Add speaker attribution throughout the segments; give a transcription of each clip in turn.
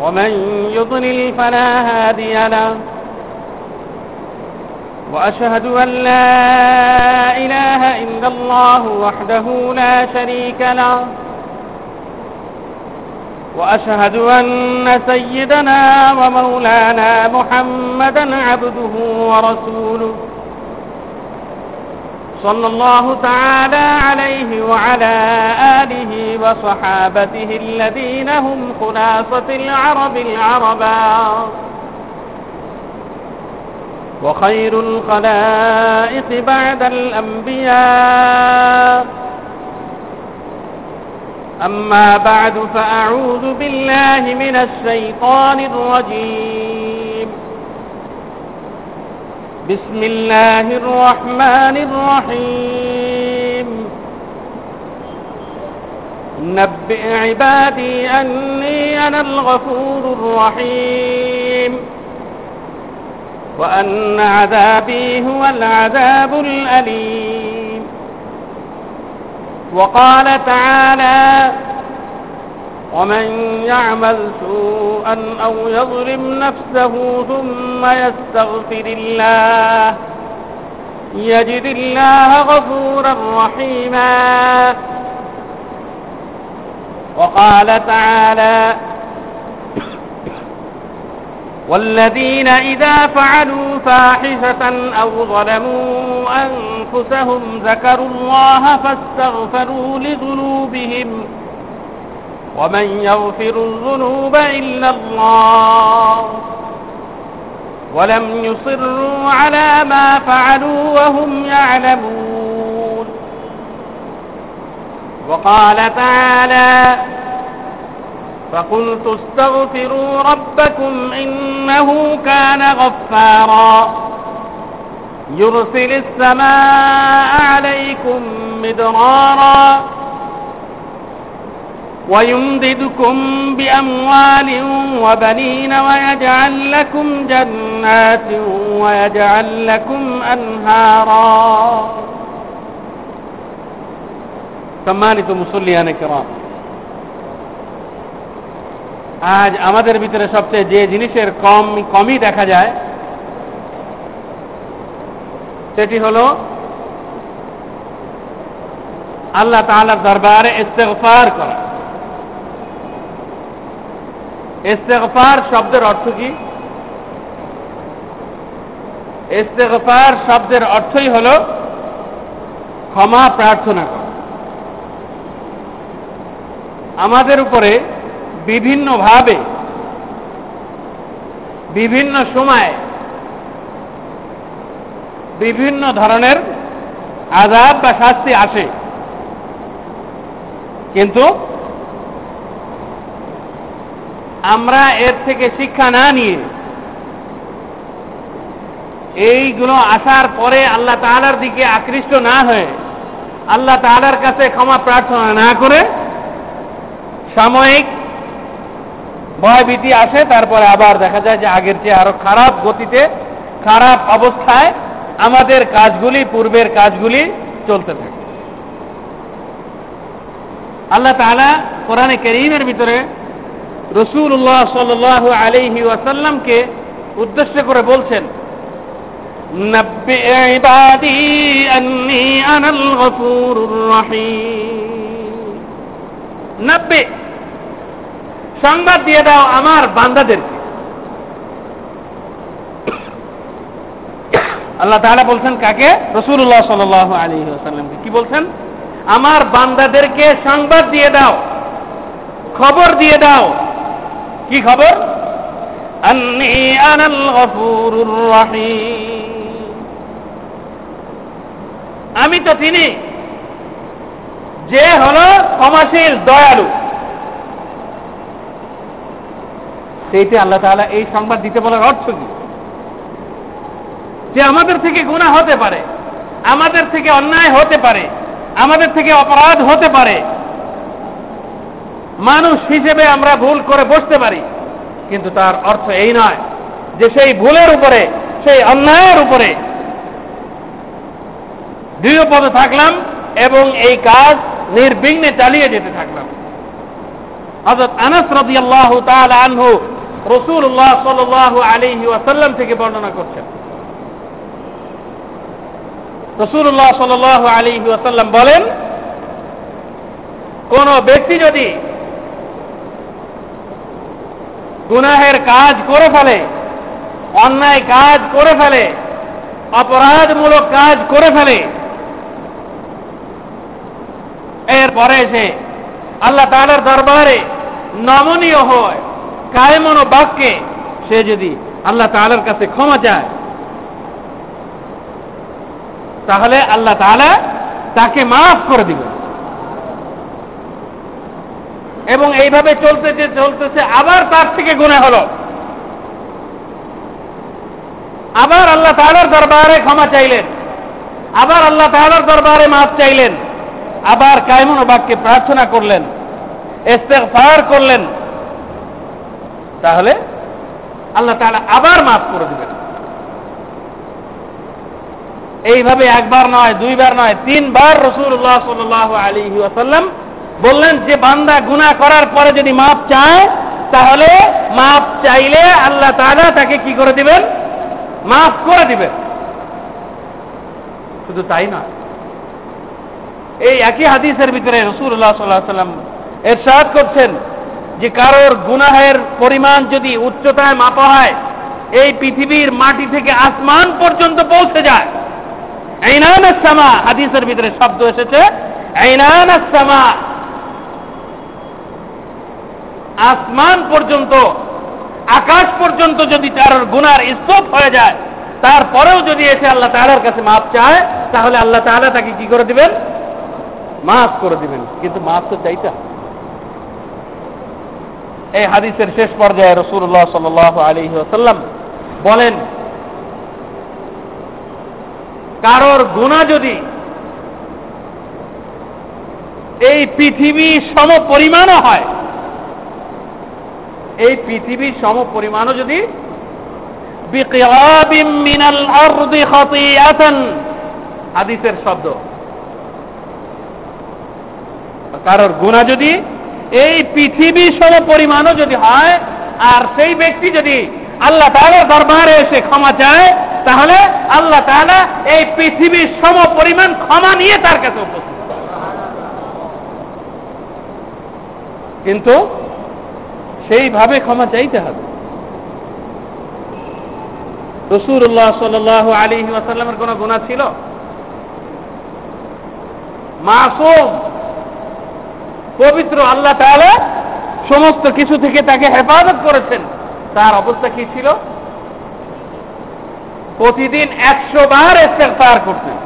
Speaker 1: ومن يضلل فلا هادي له. وأشهد أن لا إله إلا الله وحده لا شريك له. وأشهد أن سيدنا ومولانا محمدا عبده ورسوله. صلى الله تعالى عليه وعلى آله وصحابته الذين هم خلاصة العرب العربا. وخير الخلائق بعد الأنبياء. أما بعد فأعوذ بالله من الشيطان الرجيم. بسم الله الرحمن الرحيم. نبئ عبادي أني أنا الغفور الرحيم. وأن عذابي هو العذاب الأليم. وقال تعالى ومن يعمل سوءا أو يظلم نفسه ثم يستغفر الله يجد الله غفورا رحيما. وقال تعالى والذين إذا فعلوا فاحشة أو ظلموا أنفسهم ذكروا الله فاستغفروا لذنوبهم ومن يغفر الذنوب إلا الله ولم يصروا على ما فعلوا وهم يعلمون. وقال تعالى فقلت استغفروا ربكم إنه كان غفارا. يرسل السماء عليكم مدرارا ويمددكم بأموال وبنين ويجعل لكم جنات ويجعل لكم أنهارا সম্মানিত মুসল্লিয়ানে কেরাম আজ আমাদের ভিতরে সবচেয়ে যে জিনিসের কম কমই দেখা যায় সেটি হল আল্লাহ তাআলার দরবারে ইস্তেগফার করা ইস্তেগফার শব্দের অর্থ কি? ইস্তেগফার শব্দের অর্থই হল ক্ষমা প্রার্থনা করা। আমাদের উপরে বিভিন্নভাবে, বিভিন্ন সময়, বিভিন্ন ধরনের আজাব বা শাস্তি আসে। কিন্তু আমরা এর থেকে শিক্ষা না নিয়ে এইগুলো আসার পরে আল্লাহ তালার দিকে আকৃষ্ট না হয়ে আল্লাহ তালার কাছে ক্ষমা প্রার্থনা না করে সাময়িক ভয়ভীতি আসে, তারপরে আবার দেখা যায় যে আগের চেয়ে আরও খারাপ গতিতে, খারাপ অবস্থায় আমাদের কাজগুলি, পূর্বের কাজগুলি চলতে থাকে। আল্লাহ তালা কোরআনে করিমের ভিতরে রসুল্লাহ সাল আলিহি ওয়াসাল্লামকে উদ্দেশ্য করে বলছেন সংবাদ দিয়ে দাও আমার বান্দাদেরকে। আল্লাহ তাহলে বলছেন, কাকে? রসুল্লাহ সাল আলী আসাল্লামকে কি বলছেন? আমার বান্দাদেরকে সংবাদ দিয়ে দাও, খবর দিয়ে দাও কি খবর? আমি তো তিনি। যে হল ক্ষমাশীল, দয়ালু। সেইটি আল্লাহ তাআলা এই সংবাদ দিতে বলার অর্থ কি? যে আমাদের থেকে গুণা হতে পারে, আমাদের থেকে অন্যায় হতে পারে, আমাদের থেকে অপরাধ হতে পারে মানুষ হিসেবে আমরা ভুল করে বসতে পারি, কিন্তু তার অর্থ এই নয় যে সেই ভুলের উপরে, সেই অন্যায়ের উপরে দৃঢ়পদে থাকলাম এবং এই কাজ নির্বিঘ্নে চালিয়ে যেতে থাকলাম। হজরত আনাস রাদিয়াল্লাহু তাআলা আনহু সাল্লাল্লাহু আলাইহি ওয়াসাল্লাম থেকে বর্ণনা করছেন। রাসূলুল্লাহ সাল্লাল্লাহু আলাইহি ওয়াসাল্লাম বলেন, কোন ব্যক্তি যদি গুনাহের কাজ করে ফেলে, অন্যায় কাজ করে ফেলে, অপরাধমূলক কাজ করে ফেলে। এরপরে সে আল্লাহ তালার দরবারে নমনীয় হয় কায়মন বাক্যে সে যদি আল্লাহ তালার কাছে ক্ষমা চায়, তাহলে আল্লাহ তালা তাকে মাফ করে দিবে এবং এইভাবে চলতেছে চলতেছে, আবার তার থেকে গুণে হলো। আবার আল্লাহ তালার দরবারে ক্ষমা চাইলেন। আবার আল্লাহ তালার দরবারে মাফ চাইলেন। আবার কায়মন বাক্যে প্রার্থনা করলেন, ইস্তেগফার করলেন। তাহলে আল্লাহ তাআলা আবার মাফ করে দিবেন। এইভাবে একবার নয়, দুইবার নয়, তিনবার রসুল্লাহ সাল আলী ওয়াসাল্লাম বললেন, যে বান্দা গুনাহ করার পরে যদি মাপ চায়, তাহলে মাপ চাইলে আল্লাহ তাআলা তাকে কি করে দিবেন? মাফ করে দিবেন। শুধু তাই না, এই একই হাদিসের ভিতরে রসুল্লাহ সাল্লাহ সাল্লাম এরশাদ করছেন যে কারোর গুনাহের পরিমাণ যদি উচ্চতায় মাপা হয়, এই পৃথিবীর মাটি থেকে আসমান পর্যন্ত পৌঁছে যায়। আইনান সামা হাদিসের ভিতরে শব্দ এসেছে আইনান সামা আসমান পর্যন্ত, আকাশ পর্যন্ত যদি তার গুনার স্তূপ হয়ে যায়, তারপরেও যদি এসে আল্লাহ তাআলার কাছে মাপ চায়, তাহলে আল্লাহ তাআলা তাকে কি করে দিবেন? মাফ করে দিবেন। কিন্তু মাফ তো এই হাদিসের শেষ পর্যায়ে রসুল্লাহ সাল আলী সাল্লাম বলেন, কারোর গুণা যদি এই পৃথিবী সম পরিমাণও হয় এই পৃথিবীর সম পরিমাণও যদি হাদিসের শব্দ। কারোর গুণা যদি এই পৃথিবী সম পরিমাণও যদি হয়, আর সেই ব্যক্তি যদি আল্লাহ তাআলার দরবারে এসে ক্ষমা চায়, তাহলে আল্লাহ তাআলা এই পৃথিবীর সম পরিমাণ ক্ষমা নিয়ে তার কাছে উপস্থিত। কিন্তু সেইভাবে ক্ষমা চাইতে হবে। রসুল্লাহ সাল আলী ওয়াসাল্লামের কোন গুণা ছিল? মাসুম, পবিত্র আল্লাহ তাহলে সমস্ত কিছু থেকে তাকে হেফাজত করেছেন। তার অবস্থা কি ছিল? প্রতিদিন একশো বার ইস্তেগফার করতেন।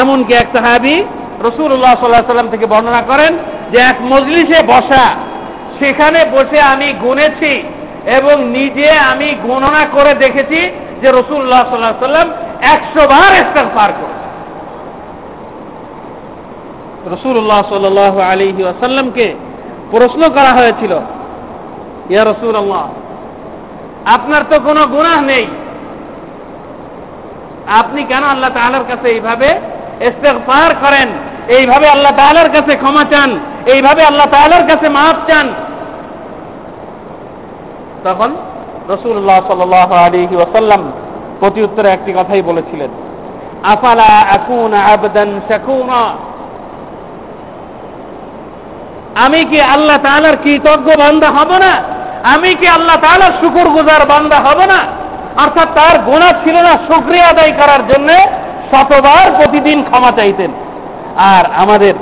Speaker 1: এমনকি এক সাহাবি রসুল্লাহ সাল্লাহ সাল্লাম থেকে বর্ণনা করেন যে এক মজলিসে বসা সেখানে বসে আমি গুনেছি এবং নিজে আমি গণনা করে দেখেছি যে রসুল্লাহ সাল্লাহ সাল্লাম একশো বার ইস্তেগফার করেছে। রসুল্লাহ সাল আলী আসাল্লামকে প্রশ্ন করা হয়েছিল, ইয়া রসুল আপনার তো কোনো গুনাহ নেই। আপনি কেন আল্লাহ তালার কাছে এইভাবে ইস্তেগফার করেন? এইভাবে আল্লাহ তালার কাছে ক্ষমা চান? এইভাবে আল্লাহ তালার কাছে মাফ চান? তখন রসুল্লাহ সাল আলী ওয়াসাল্লাম প্রতি উত্তরে একটি কথাই বলেছিলেন, আফালা আকুন আবদান শাকুনা? আমি কি আল্লাহ তালার কৃতজ্ঞ বান্দা হব না? আমি কি আল্লাহ তালার শুকুর গুজার বান্দা হব না? অর্থাৎ তার গোনা ছিল না শুক্রিয়া আদায় করার জন্য শতবার প্রতিদিন ক্ষমা চাইতেন। আর আমাদের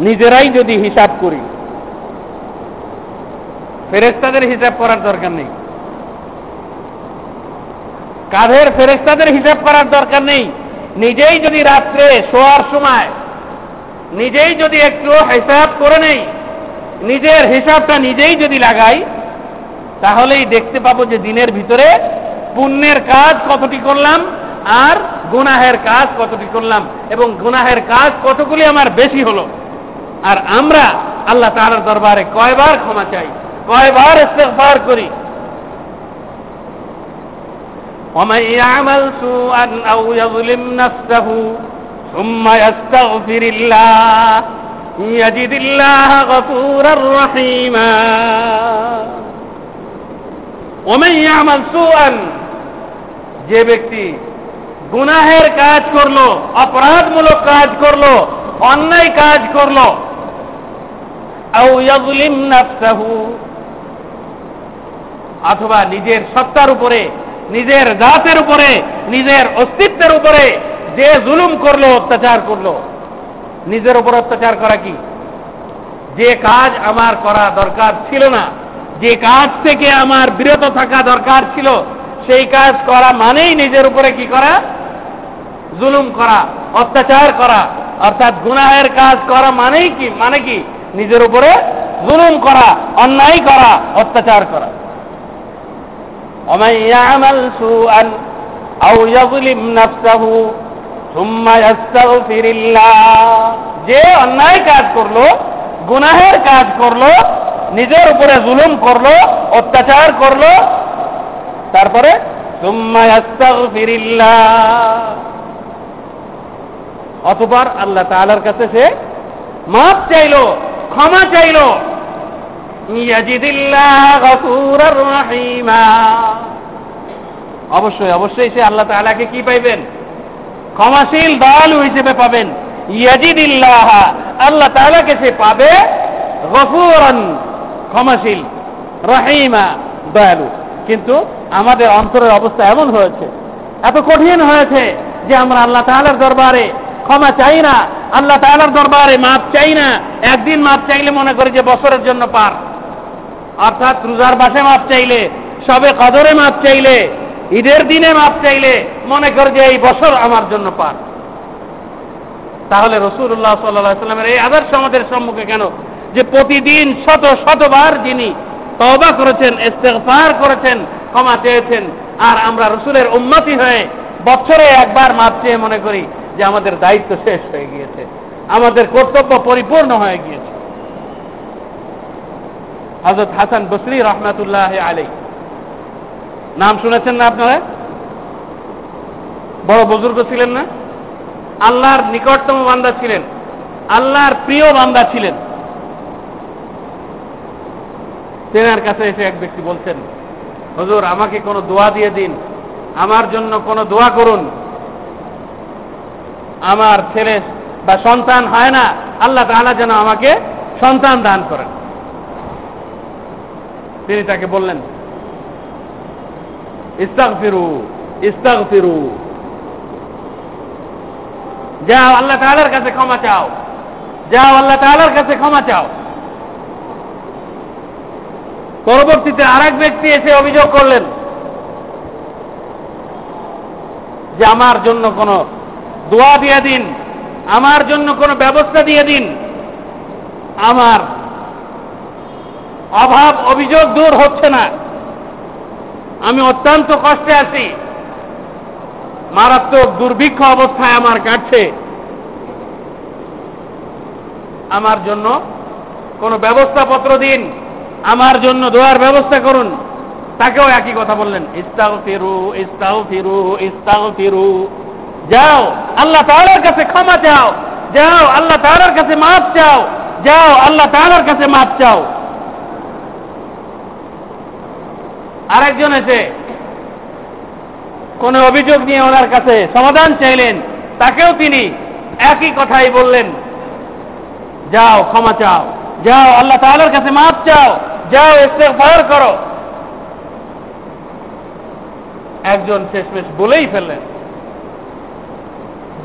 Speaker 1: নিজেরাই যদি হিসাব করি ফেরেস্তাদের হিসাব করার দরকার নেই। কাঁধের ফেরেস্তাদের হিসাব করার দরকার নেই। নিজেই যদি রাত্রে শোয়ার সময় নিজেই যদি একটু হিসাব করে নেই, নিজের হিসাবটা নিজেই যদি লাগাই, তাহলেই দেখতে পাবো যে দিনের ভিতরে পুণ্যের কাজ কতটি করলাম আর গুনাহের কাজ কতটি করলাম এবং গুনাহের কাজ কতগুলি আমার বেশি হলো। আর আমরা আল্লাহ তাআলার দরবারে কয়বার ক্ষমা চাই? কয়বার ইস্তেগফার করি ومن يعمل سوءا أو يظلم نفسه ثم يستغفر الله يجد الله غفورا رحيما ومن يعمل سوءا যে ব্যক্তি গুনাহের কাজ করলো অপরাধমূলক কাজ করলো অন্যায় কাজ করলো আউ ইয়াজলিম নাফসাহু অথবা নিজের সত্তার উপরে, নিজের জাতের উপরে, নিজের অস্তিত্বের উপরে যে জুলুম করল, অত্যাচার করল। নিজের উপর অত্যাচার করা কি? যে কাজ আমার করা দরকার ছিল না, যে কাজ থেকে আমার বিরত থাকা দরকার ছিল, সেই কাজ করা মানেই নিজের উপরে কি করা? জুলুম করা, অত্যাচার করা। অর্থাৎ গুনাহের কাজ করা মানেই কি? মানে কি? নিজের উপরে জুলুম করা, অন্যায় করা, অত্যাচার করা। ومن يعمل سوءا أو يظلم نفسه ثم يستغفر الله যে অন্যায় কাজ করলো গুনাহের কাজ করলো নিজের উপরে জুলুম করলো অত্যাচার করলো তারপরে ثم يستغفر الله অতঃপর আল্লাহ তাআলার কাছে সে মাফ চাইলো ক্ষমা চাইলো অবশ্যই অবশ্যই সে আল্লাহ তালাকে কি পাইবেন? ক্ষমাশীল দয়ালু হিসেবে পাবেন। ইয়াজিদিল্লাহ আল্লাহ তালাকে সে পাবে গফুরন, ক্ষমাশীল, রহিমা, দয়ালু। কিন্তু আমাদের অন্তরের অবস্থা এমন হয়েছে, এত কঠিন হয়েছে যে আমরা আল্লাহ তালার দরবারে ক্ষমা চাই না। আল্লাহ তালার দরবারে মাপ চাই না। একদিন মাপ চাইলে মনে করি যে বছরের জন্য পার। অর্থাৎ রোজার বাসে মাপ চাইলে, সবে কদরে মাপ চাইলে, ঈদের দিনে মাপ চাইলে, মনে করে যে এই বছর আমার জন্য পার। তাহলে রসুল্লাহ সাল্লামের এই আদর্শ আমাদের সম্মুখে কেন? যে প্রতিদিন শত শতবার যিনি তবা করেছেন, ইস্তেগফার করেছেন, ক্ষমা চেয়েছেন, আর আমরা রসুলের উন্নতি হয়ে বছরে একবার মাপ চেয়ে মনে করি যে আমাদের দায়িত্ব শেষ হয়ে গিয়েছে, আমাদের কর্তব্য পরিপূর্ণ হয়ে গিয়েছে। হজরত হাসান বসরি রহমাতুল্লাহ আলী নাম শুনেছেন না আপনারা? বড় বুজুর্গ ছিলেন না? আল্লাহর নিকটতম বান্দা ছিলেন। আল্লাহর প্রিয় বান্দা ছিলেন। তেনার কাছে এসে এক ব্যক্তি বলছেন, হজুর, আমাকে কোনো দোয়া দিয়ে দিন। আমার জন্য কোনো দোয়া করুন। আমার ছেলে বা সন্তান হয় না। আল্লাহ তাআলা যেন আমাকে সন্তান দান করেন। তিনি তাকে বললেন ইস্তাক ফিরু ইস্তাক ফিরু যাও, আল্লাহ তালার কাছে ক্ষমা চাও। যাও, আল্লাহ তালার কাছে ক্ষমা চাও। পরবর্তীতে আরেক ব্যক্তি এসে অভিযোগ করলেন যে, আমার জন্য কোন দোয়া দিয়ে দিন, আমার জন্য কোনো ব্যবস্থা দিয়ে দিন, আমার অভাব, অভিযোগ দূর হচ্ছে না। আমি অত্যন্ত কষ্টে আছি। মারাত্মক দুর্ভিক্ষ অবস্থায় আমার কাটছে আমার জন্য কোনো ব্যবস্থাপত্র দিন, আমার জন্য দোয়ার ব্যবস্থা করুন। তাকেও একই কথা বললেন ইস্তাও ফিরু ইস্তাও ফিরু ইস্তাও ফিরু যাও, আল্লাহ তাআলার কাছে ক্ষমা চাও। যাও, আল্লাহ তাআলার কাছে মাফ চাও। যাও, আল্লাহ তাআলার কাছে মাফ চাও। আরেকজন এসে কোন অভিযোগ নিয়ে ওনার কাছে সমাধান চাইলেন, তাকেও তিনি একই কথাই বললেন, যাও, ক্ষমা চাও, যাও, আল্লাহ তাআলার কাছে মাফ চাও, যাও, ইস্তেগফার করো। একজন শেষমেশ বলেই ফেললেন,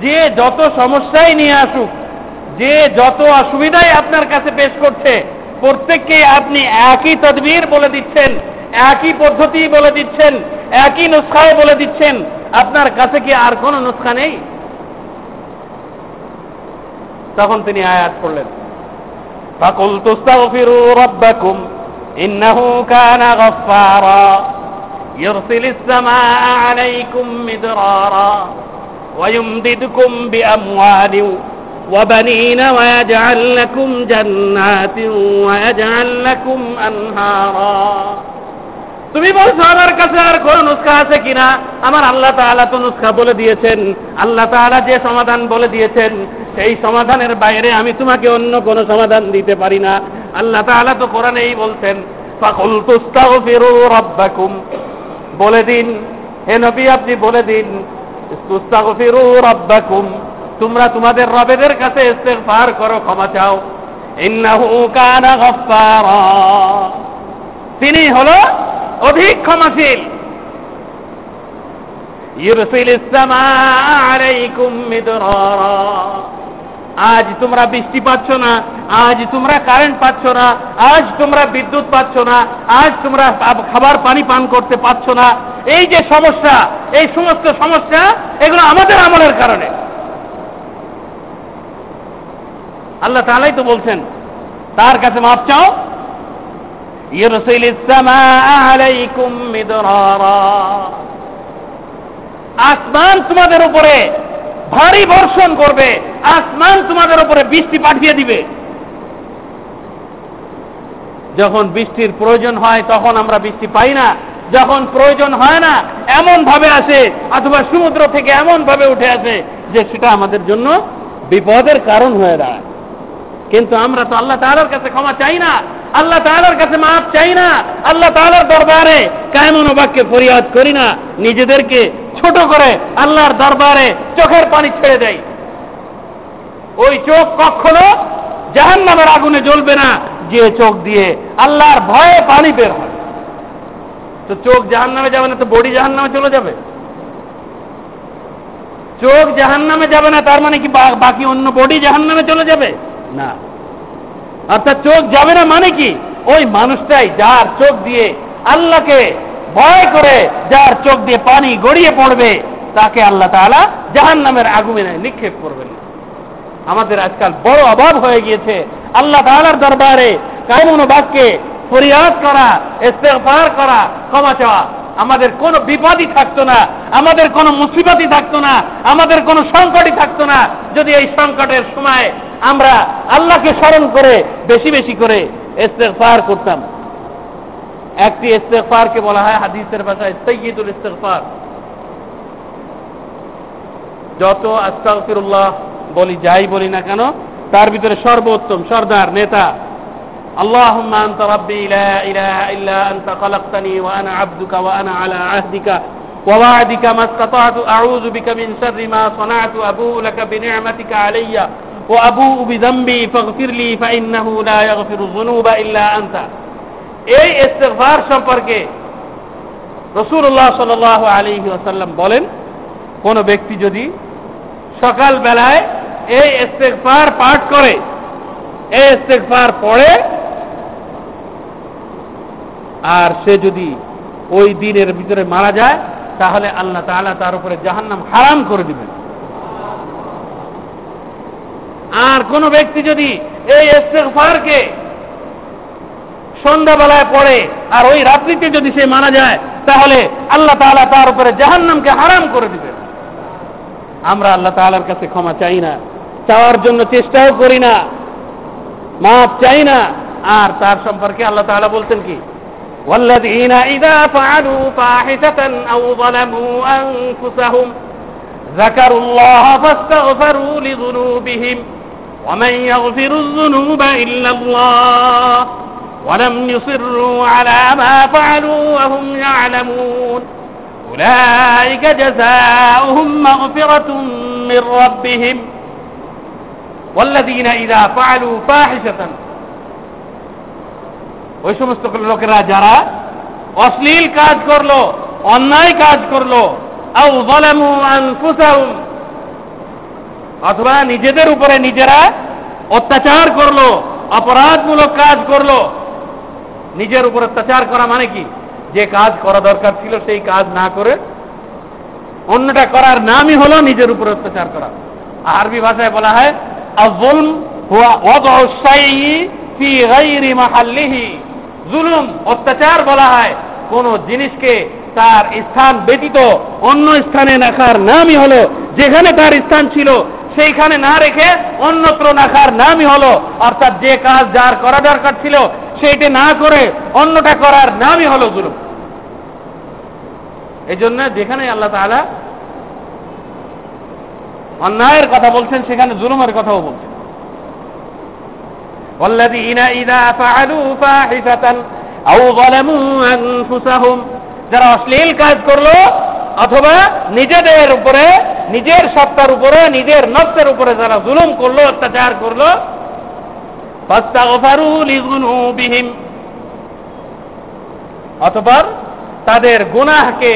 Speaker 1: যে যত সমস্যাই নিয়ে আসুক, যে যত অসুবিধাই আপনার কাছে পেশ করছে প্রত্যেককে আপনি একই তদবির বলে দিচ্ছেন। একই পদ্ধতি বলে দিচ্ছেন একই নুস্খায় বলে দিচ্ছেন আপনার কাছে কি আর কোন নুস্খা নেই তখন তিনি আয়াত করলেন فقلت استغفروا ربكم إنه كان غفارا يرسل السماء عليكم مدرارا ويمددكم بأموال وبنين ويجعل لكم جنات ويجعل لكم أنهارا তুমি বলছো আমার কাছে আর কোন নুস্খা আছে কিনা? আমার আল্লাহ তাআলা তো নুস্খা বলে দিয়েছেন। আল্লাহ তাআলা যে সমাধান বলে দিয়েছেন, সেই সমাধানের বাইরে আমি তোমাকে অন্য কোন সমাধান দিতে পারি না। আল্লাহ তাআলা তো কোরআনেই বলছেন ফাকুল তুস্তাগফিরু রাব্বাকুম। বলে দিন। হে নবী, আপনি বলে দিন তুস্তাগফিরু রাব্বাকুম। তোমরা তোমাদের রবেদের কাছে ইস্তেগফার করো, ক্ষমা চাও। ইন্নাহু কানা গফফারা। তিনি হলো অধিক ক্ষমাশীল। আজ তোমরা বৃষ্টি পাচ্ছ না, আজ তোমরা কারেন্ট পাচ্ছ না, আজ তোমরা বিদ্যুৎ পাচ্ছ না, আজ তোমরা খাবার পানি পান করতে পাচ্ছ না। এই যে সমস্যা, এই সমস্ত সমস্যা, এগুলো আমাদের আমলের কারণে। আল্লাহ তালাই তো বলছেন, তার কাছে মাপ চাও ইউরসিলিস সামাআ আলাইকুম মিদরারা আসমান তোমাদের উপরে ভারী বর্ষণ করবে, আসমান তোমাদের উপরে বৃষ্টি পাঠিয়ে দিবে। যখন বৃষ্টির প্রয়োজন হয় তখন আমরা বৃষ্টি পাই না, যখন প্রয়োজন হয় না এমন ভাবে আসে অথবা সমুদ্র থেকে এমন ভাবে উঠে আসে যে সেটা আমাদের জন্য বিপদের কারণ হয়ে দাঁড়ায়। কিন্তু আমরা তো আল্লাহ তাআলার কাছে ক্ষমা চাই না আল্লাহ তাআলার কাছে মাফ চাই না। আল্লাহ তাআলার দরবারে কায়মন বাক্যে ফরিয়াদ করি না। নিজেদেরকে ছোট করে আল্লাহর দরবারে চোখের পানি ছেড়ে দেয় ওই চোখ কখনো জাহান নামের আগুনে জ্বলবে না, যে চোখ দিয়ে আল্লাহর ভয়ে পানি বের হয়। তো চোখ জাহান নামে যাবে না, তো বডি জাহান নামে চলে যাবে। চোখ জাহান নামে যাবে না, তার মানে কি বাকি অন্য বডি জাহান নামে চলে যাবে? না। অর্থাৎ চোখ যাবে না মানে কি? ওই মানুষটাই যার চোখ দিয়ে আল্লাহকে ভয় করে, যার চোখ দিয়ে পানি গড়িয়ে পড়বে, তাকে আল্লাহ তাআলা জাহান নামের আগুনে নিক্ষেপ করবেন। আমাদের আজকাল বড় অভাব হয়ে গিয়েছে। আল্লাহ তাআলার দরবারে কায়মন বাক্যে ফরিয়াদ করা, ইস্তেগফার করা, ক্ষমা চাওয়া। আমাদের কোনো বিপদই থাকতো না, আমাদের কোনো মুসিবতই থাকতো না, আমাদের কোনো সংকটই থাকতো না। যদি এই সংকটের সময় আমরা আল্লাহকে স্মরণ করে বেশি বেশি করে ইস্তেগফার করতাম একটি ইস্তেগফারকে বলা হয় হাদিসের ভাষায় সৈয়দুল ইস্তেগফার যত আস্তাগফিরুল্লাহ বলি যাই বলি না কেন তার ভিতরে সর্বোত্তম সর্দার নেতা اللهم أنت ربي لا إله إلا أنت خلقتني وأنا عبدك وأنا على عهدك ووعدك ما استطعت أعوذ بك من شر ما صنعت أبوء لك بنعمتك علي وأبوء بذنبي فاغفر لي فإنه لا يغفر الذنوب إلا أنت এই ইস্তেগফার সম্পর্কে রসুল্লাহ সাল আলী ওসাল্লাম বলেন কোন ব্যক্তি যদি সকাল বেলায় এই ইস্তেগফার পাঠ করে এই ইস্তেগফার পড়ে আর সে যদি ওই দিনের ভিতরে মারা যায় তাহলে আল্লাহ তাআলা তার উপরে জাহান্নাম হারাম করে দিবেন আর কোন ব্যক্তি যদি এই ইস্তেগফারকে সন্ধ্যাবেলায় পড়ে আর ওই রাত্রিতে যদি সে মারা যায় তাহলে আল্লাহ তাআলা তার উপরে জাহান্নামকে হারাম করে দিবেন আমরা আল্লাহ তাআলার কাছে ক্ষমা চাই না চাওয়ার জন্য চেষ্টাও করি না মাফ চাই না আর তার সম্পর্কে আল্লাহ তাআলা বলছেন কি والذين إذا فعلوا فاحشة أو ظلموا أنفسهم ذكروا الله فاستغفروا لذنوبهم ومن يغفر الذنوب إلا الله ولم يصروا على ما فعلوا وهم يعلمون أولئك جزاؤهم مغفرة من ربهم والذين إذا فعلوا فاحشة ওই সমস্ত লোকেরা যারা অশ্লীল কাজ করলো অন্যায় কাজ করলো অথবা নিজেদের উপরে নিজেরা অত্যাচার করল, অপরাধমূলক কাজ করল। নিজের উপর অত্যাচার করা মানে কি? যে কাজ করা দরকার ছিল সেই কাজ না করে অন্যটা করার নামই হলো নিজের উপর অত্যাচার করা। আরবি ভাষায় বলা হয় জুলুম, অত্যাচার বলা হয়, কোন জিনিসকে তার স্থান ব্যতীত অন্য স্থানে রাখার নামই হলো, যেখানে তার স্থান ছিল সেইখানে না রেখে অন্যত্র রাখার নামই হলো অর্থাৎ যে কাজ যার করা দরকার ছিল সেইটা না করে অন্যটা করার নামই হলো জুলুম এই জন্য যেখানে আল্লাহ তাআলা অন্যায়ের কথা বলছেন সেখানে জুলুমের কথাও বলছেন والذين إذا فعلوا فاحشة أو ظلموا أنفسهم যারা অশ্লীল কাজ করলো অথবা নিজেদের উপরে নিজের সত্তার উপরে নিজের নফসের উপরে যারা জুলুম করলো অত্যাচার করলো ফাস্তাগফারু লিযুনুবিহিম অতঃপর তাদের গুনাহকে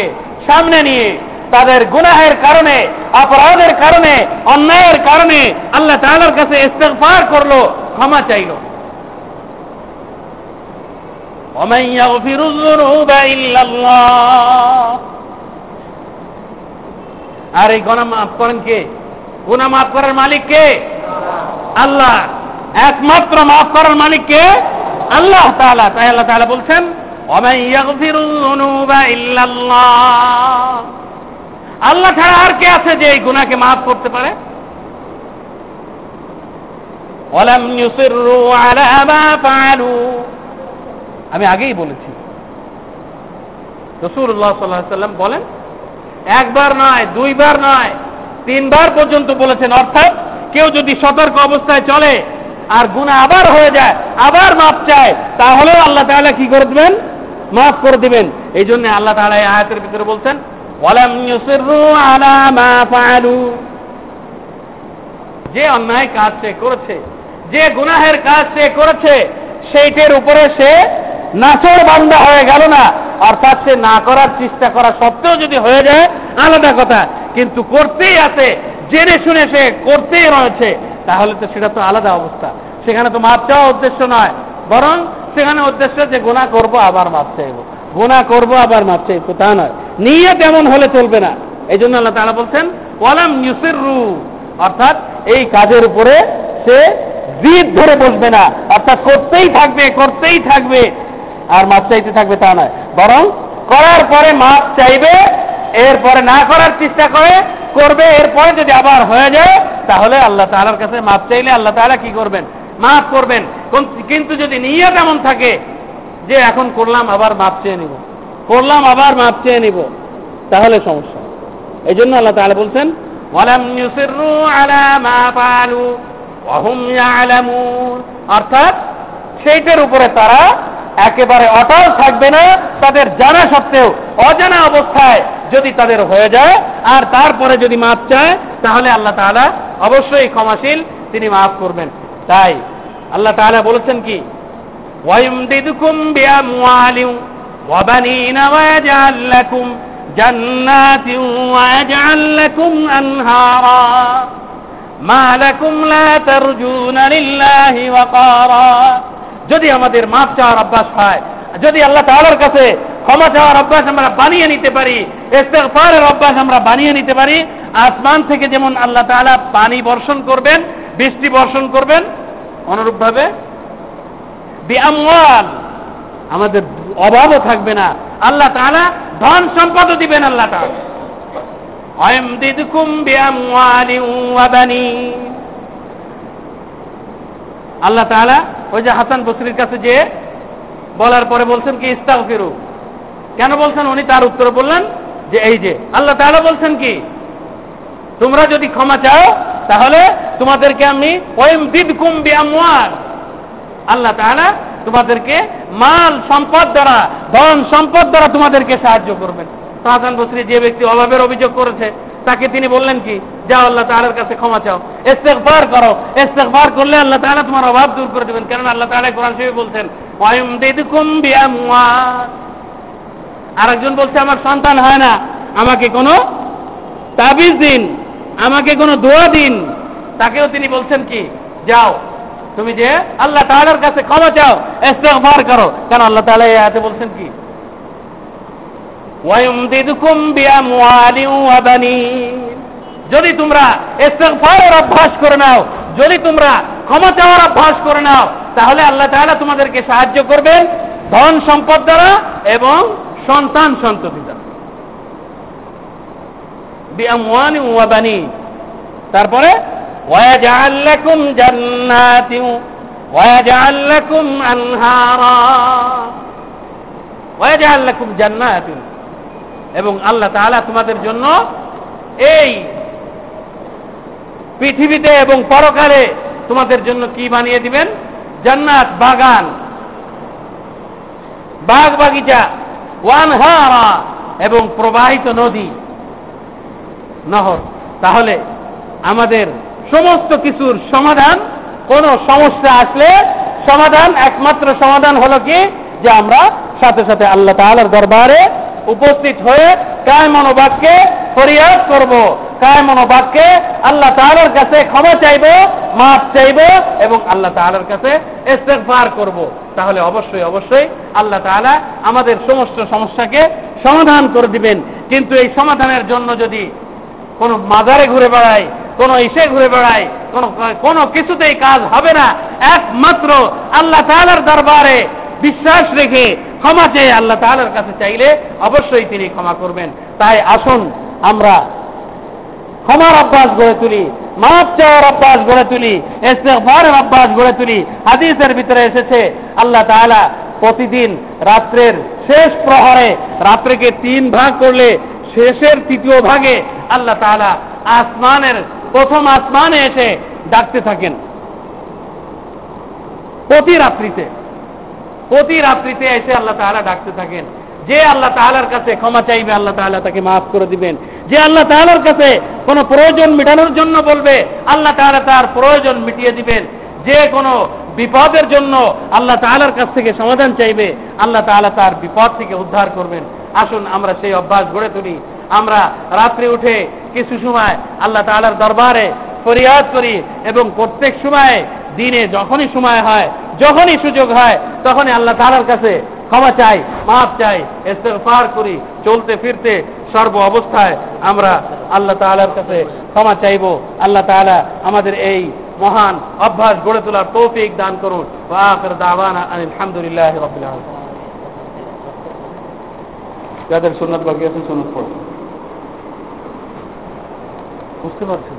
Speaker 1: সামনে নিয়ে তাদের গুনাহের কারণে অপরাধের কারণে অন্যায়ের কারণে আল্লাহ তাআলার কাছে ইস্তেগফার করলো ক্ষমা চাইল ومن يغفر الذنوب إلا الله আর এই গোনা মাফ করেন কে? গোনা মাফ করার মালিক কে? আল্লাহ। একমাত্র মাফ করার মালিক কে? আল্লাহ তাহলে তাই আল্লাহ তাহলে বলছেন আল্লাহ ছাড়া আর কে আছে যে এই গুণাকে মাফ করতে পারে? আমি আগেই বলেছি। রসুল্লাহ সাল্লাহ সাল্লাম বলেন একবার নয়, দুইবার নয়, তিনবার পর্যন্ত বলেছেন, অর্থাৎ কেউ যদি সতর্ক অবস্থায় চলে আর গুণা আবার হয়ে যায়, আবার মাপ চায়, তাহলেও আল্লাহ তাআলা কি করে দিবেন? মাফ করে দিবেন। এই জন্য আল্লাহ এই আয়াতের ভিতরে বলছেন যে অন্যায় কাজ সে করেছে, যে গুনাহের কাজ সে করেছে, সেইটার উপরে সে নাচর বান্দা হয়ে গেল না। অর্থাৎ সে না করার চেষ্টা করা সত্ত্বেও যদি হয়ে যায়, আলাদা কথা। কিন্তু করতেই আছে, জেনে শুনে সে করতেই রয়েছে, তাহলে তো সেটা তো আলাদা অবস্থা। সেখানে তো মাপ চাওয়া উদ্দেশ্য নয়, বরং সেখানে উদ্দেশ্য যে গুণা করব, আবার মাপ চাইব। গুণা করব, আবার মাপ চাইব, তা নয়। নিয়ে তেমন হলে চলবে না। এই জন্য আল্লাহ তাআলা বলছেন, ওয়ালাম ইউসিররু। অর্থাৎ এই কাজের উপরে সে জিদ ধরে বসবে না। অর্থাৎ করতেই থাকবে করতেই থাকবে, আর মাপ চাইতে থাকবে তা নয়। বরং করার পরে মাপ চাইবে, এরপরে না করার চেষ্টা করে, করবে, এরপরে যদি আবার হয়ে যায়, তাহলে আল্লাহ তাআলার কাছে মাপ চাইলে আল্লাহ তাআলা কি করবেন? মাফ করবেন। কিন্তু যদি নিয়ত এমন থাকে যে এখন করলাম, আবার মাপ চেয়ে নিব। করলাম, আবার মাপ চেয়ে নিব। তাহলে সমস্যা এই জন্য আল্লাহ তাআলা বলছেন অর্থাৎ সেইটার উপরে তারা একেবারে অটল থাকবে না, তাদের জানা সত্ত্বেও, অজানা অবস্থায় যদি তাদের হয়ে যায়, আর তারপরে যদি মাপ চায়, তাহলে আল্লাহ তাআলা অবশ্যই ক্ষমাশীল, তিনি মাফ করবেন। তাই আল্লাহ তাআলা বলেছেন কি? মা লাকুম লা তারজুনা লিল্লাহি ওয়াকারা যদি আমাদের মাপ চাওয়ার অভ্যাস হয়, যদি আল্লাহ তাআলার কাছে ক্ষমা চাওয়ার অভ্যাস আমরা বানিয়ে নিতে পারি, ইস্তেগফারের অভ্যাস আমরা বানিয়ে নিতে পারি, আসমান থেকে যেমন আল্লাহ তাআলা পানি বর্ষণ করবেন, বৃষ্টি বর্ষণ করবেন, অনুরূপভাবে বিআমওয়াল আমাদের অভাবও থাকবে না। আল্লাহ তাআলা ধন সম্পদও দিবেন আল্লাহ তাআলা। আয়মদিদকুম বিআমওয়ালিন ওয়া বানিন। আল্লাহ তাআলা ওই যে হাসান বসরির কাছে যে বলার পরে বলছেন কি, ইস্তাগফিরু। কেন বলছেন? উনি তার উত্তরে বললেন যে, এই যে, আল্লাহ তাআলা বলছেন কি, তোমরা যদি ক্ষমা চাও, তাহলে তোমাদেরকে আমি ওয়েম আল্লাহ তাআলা তোমাদেরকে মাল সম্পদ দ্বারা, ধন সম্পদ দ্বারা তোমাদেরকে সাহায্য করবেন। হাসান বসরি যে ব্যক্তি অভাবের অভিযোগ করেছে তাকে তিনি বললেন কি, যাও আল্লাহ তাআলার কাছে ক্ষমা চাও। ইস্তেগফার করো। ইস্তেগফার করলে আল্লাহ তাআলা তোমার অভাব দূর করে দেবেন। কারণ আল্লাহ তাআলা কোরআন শরীফে বলছেন আরেকজন বলছে, আমার সন্তান হয় না। আমাকে কোনো তাবিজ দিন। আমাকে কোনো দোয়া দিন। তাকেও তিনি বলছেন কি, যাও। তুমি যে আল্লাহ তাআলার কাছে ক্ষমা চাও, ইস্তেগফার করো। কারণ আল্লাহ তাআলা এই আয়াতে বলছেন কি ওয়ায়ুমদিদকুম বিআমওয়ালিন ওয়া বানিন যদি তোমরা ইস্তেগফারের অভ্যাস করে নাও, যদি তোমরা ক্ষমা চাওয়ার অভ্যাস করে নাও, তাহলে আল্লাহ তাআলা তোমাদেরকে সাহায্য করবেন ধন সম্পদ দ্বারা এবং সন্তান সন্ততি দ্বারা। তারপরে ওয়াজআল এবং আল্লাহ তাআলা তোমাদের জন্য এই পৃথিবীতে এবং পরকালে তোমাদের জন্য কি বানিয়ে দিবেন? জান্নাত, বাগান, বাগ বাগিচা, ওয়ানহারা এবং প্রবাহিত নদী, নহর। তাহলে আমাদের সমস্ত কিছুর সমাধান, কোন সমস্যা আসলে সমাধান, একমাত্র সমাধান হলো কি? যে আমরা সাথে সাথে আল্লাহ তাআলার দরবারে উপস্থিত হয়ে কায় মনোবাক্যে ফরিয়াদ করব। কায় মনোবাক্যে আল্লাহ তাআলার কাছে ক্ষমা চাইব, মাফ চাইব এবং আল্লাহ তাআলার কাছে ইস্তেগফার করব। তাহলে অবশ্যই অবশ্যই আল্লাহ তাআলা আমাদের সমস্ত সমস্যাকে সমাধান করে দিবেন। কিন্তু এই সমাধানের জন্য যদি কোন মাজারে ঘুরে বেড়ায়, কোন ইসে ঘুরে বেড়ায়, কোন কোন কিছুতেই কাজ হবে না। একমাত্র আল্লাহ তাআলার দরবারে বিশ্বাস রেখে ক্ষমা চেয়ে আল্লাহ তাআলার কাছে চাইলে অবশ্যই তিনি ক্ষমা করবেন। তাই আসুন, আমরা ক্ষমার অভ্যাস গড়ে তুলি মাপ চাওয়ার অভ্যাস গড়ে তুলি, ইস্তেগফারের অভ্যাস গড়ে তুলি। হাদিসের ভিতরে এসেছে, আল্লাহ তাআলা প্রতিদিন রাত্রের শেষ প্রহরে, রাত্রেকে তিন ভাগ করলে শেষের তৃতীয় ভাগে আল্লাহ তাআলা আসমানের প্রথম আসমানে এসে ডাকতে থাকেন। প্রতি রাত্রিতে। প্রতি রাত্রিতে এসে আল্লাহ তাআলা ডাকতে থাকেন। যে আল্লাহ তাআলার কাছে ক্ষমা চাইবে, আল্লাহ তাআলা তাকে মাফ করে দিবেন। যে আল্লাহ তাআলার কাছে কোনো প্রয়োজন মেটানোর জন্য বলবে, আল্লাহ তাআলা তার প্রয়োজন মিটিয়ে দিবেন। যে কোনো বিপদের জন্য আল্লাহ তাআলার কাছ থেকে সমাধান চাইবে, আল্লাহ তাআলা তার বিপদ থেকে উদ্ধার করবেন। আসুন, আমরা সেই অভ্যাস গড়ে তুলি। আমরা রাত্রে উঠে কিছু সময় আল্লাহ তাআলার দরবারে ফরিয়াদ করি এবং প্রত্যেক সময় দিনে যখনই সময় হয় যখনই সুযোগ হয়, তখনই আল্লাহ তাআলার কাছে ক্ষমা চাই মাপ চাই, ইস্তেগফার করি, চলতে ফিরতে সর্ব অবস্থায় আমরা আল্লাহ তাআলার কাছে ক্ষমা চাইব। আল্লাহ তাআলা আমাদের এই মহান অভ্যাস গড়ে তোলার তৌফিক দান করুন। আলহামদুলিল্লাহি যাদের সুন্নাত বাকি আছে, সুন্নাত পড়ুন বুঝতে পারছেন?